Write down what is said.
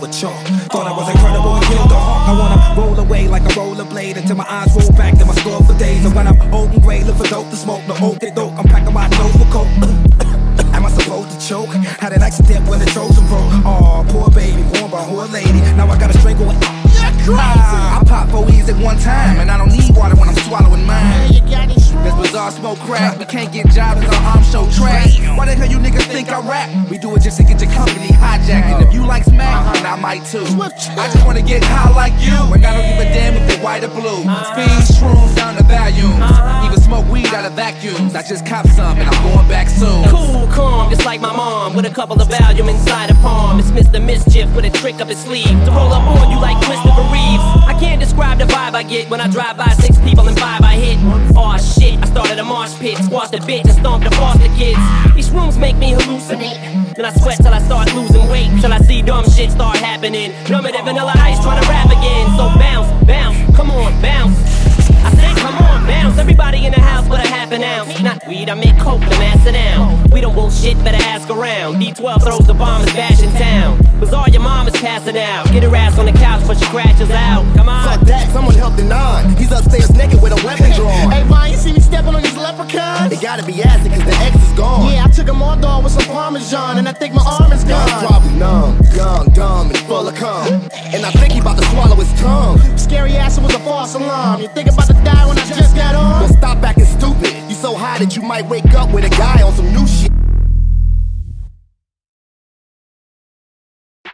with y'all. Thought I was incredible and killed the heart. I wanna roll away like a rollerblade until my eyes roll back to my skull for days. And when I'm old and gray, look for dope to smoke. No old they dope, I'm packing my nose for coke. Am I supposed to choke? Had an accident when the Trojan broke. Aw, poor baby, born by whore lady. Now I gotta strangle it. Crazy. Nah, I pop four E's at one time, and I don't need water when I'm swallowing mine. Yeah, this bizarre smoke crack. We can't get jobs on arm show trash. Why the hell you niggas think I rap? We do it just to get your company. I might too. I just wanna get high like you, and I don't give a damn if you're white or blue. Uh-huh. Speed, shrooms down the volumes. Uh-huh. Even smoke weed out of vacuums. I just cop some, and I'm going back soon. Cool, calm, just like my mom, with a couple of Valium inside a palm. It's Mr. Mischief with a trick up his sleeve to roll up on you like Christopher Reeves. I can't describe the vibe I get when I drive by six people and five I hit. Aw shit, I started a marsh pit, squashed a bitch and stomped the foster kids. These rooms make me hallucinate. Then I sweat till I start losing weight, till I see dumb shit start happening. Dumber than vanilla ice trying to rap again. So bounce, bounce, come on, bounce. I said, come on, bounce. Everybody in the house with a half an ounce. Not weed, I make coke the mass it down. We don't bullshit, better ask around. D12 throws the bomb and bash in town. Bizarre, your mom is passing out. Get her ass on the couch, but she crashes out. Come on. Fuck that, someone help the nine. He's upstairs naked with a weapon drawn. Hey, Vine, you see me stepping on these leprechauns? It gotta be acid cause the X is gone. Yeah, I took them all dog with some Parmesan, and I think my arm is Young, gone. probably numb, young, dumb, and full of cum. And I think he about to swallow his tongue. Scary ass, it was a false alarm. You think about to die when I just got on? Well, stop acting stupid. You so high that you might wake up with a guy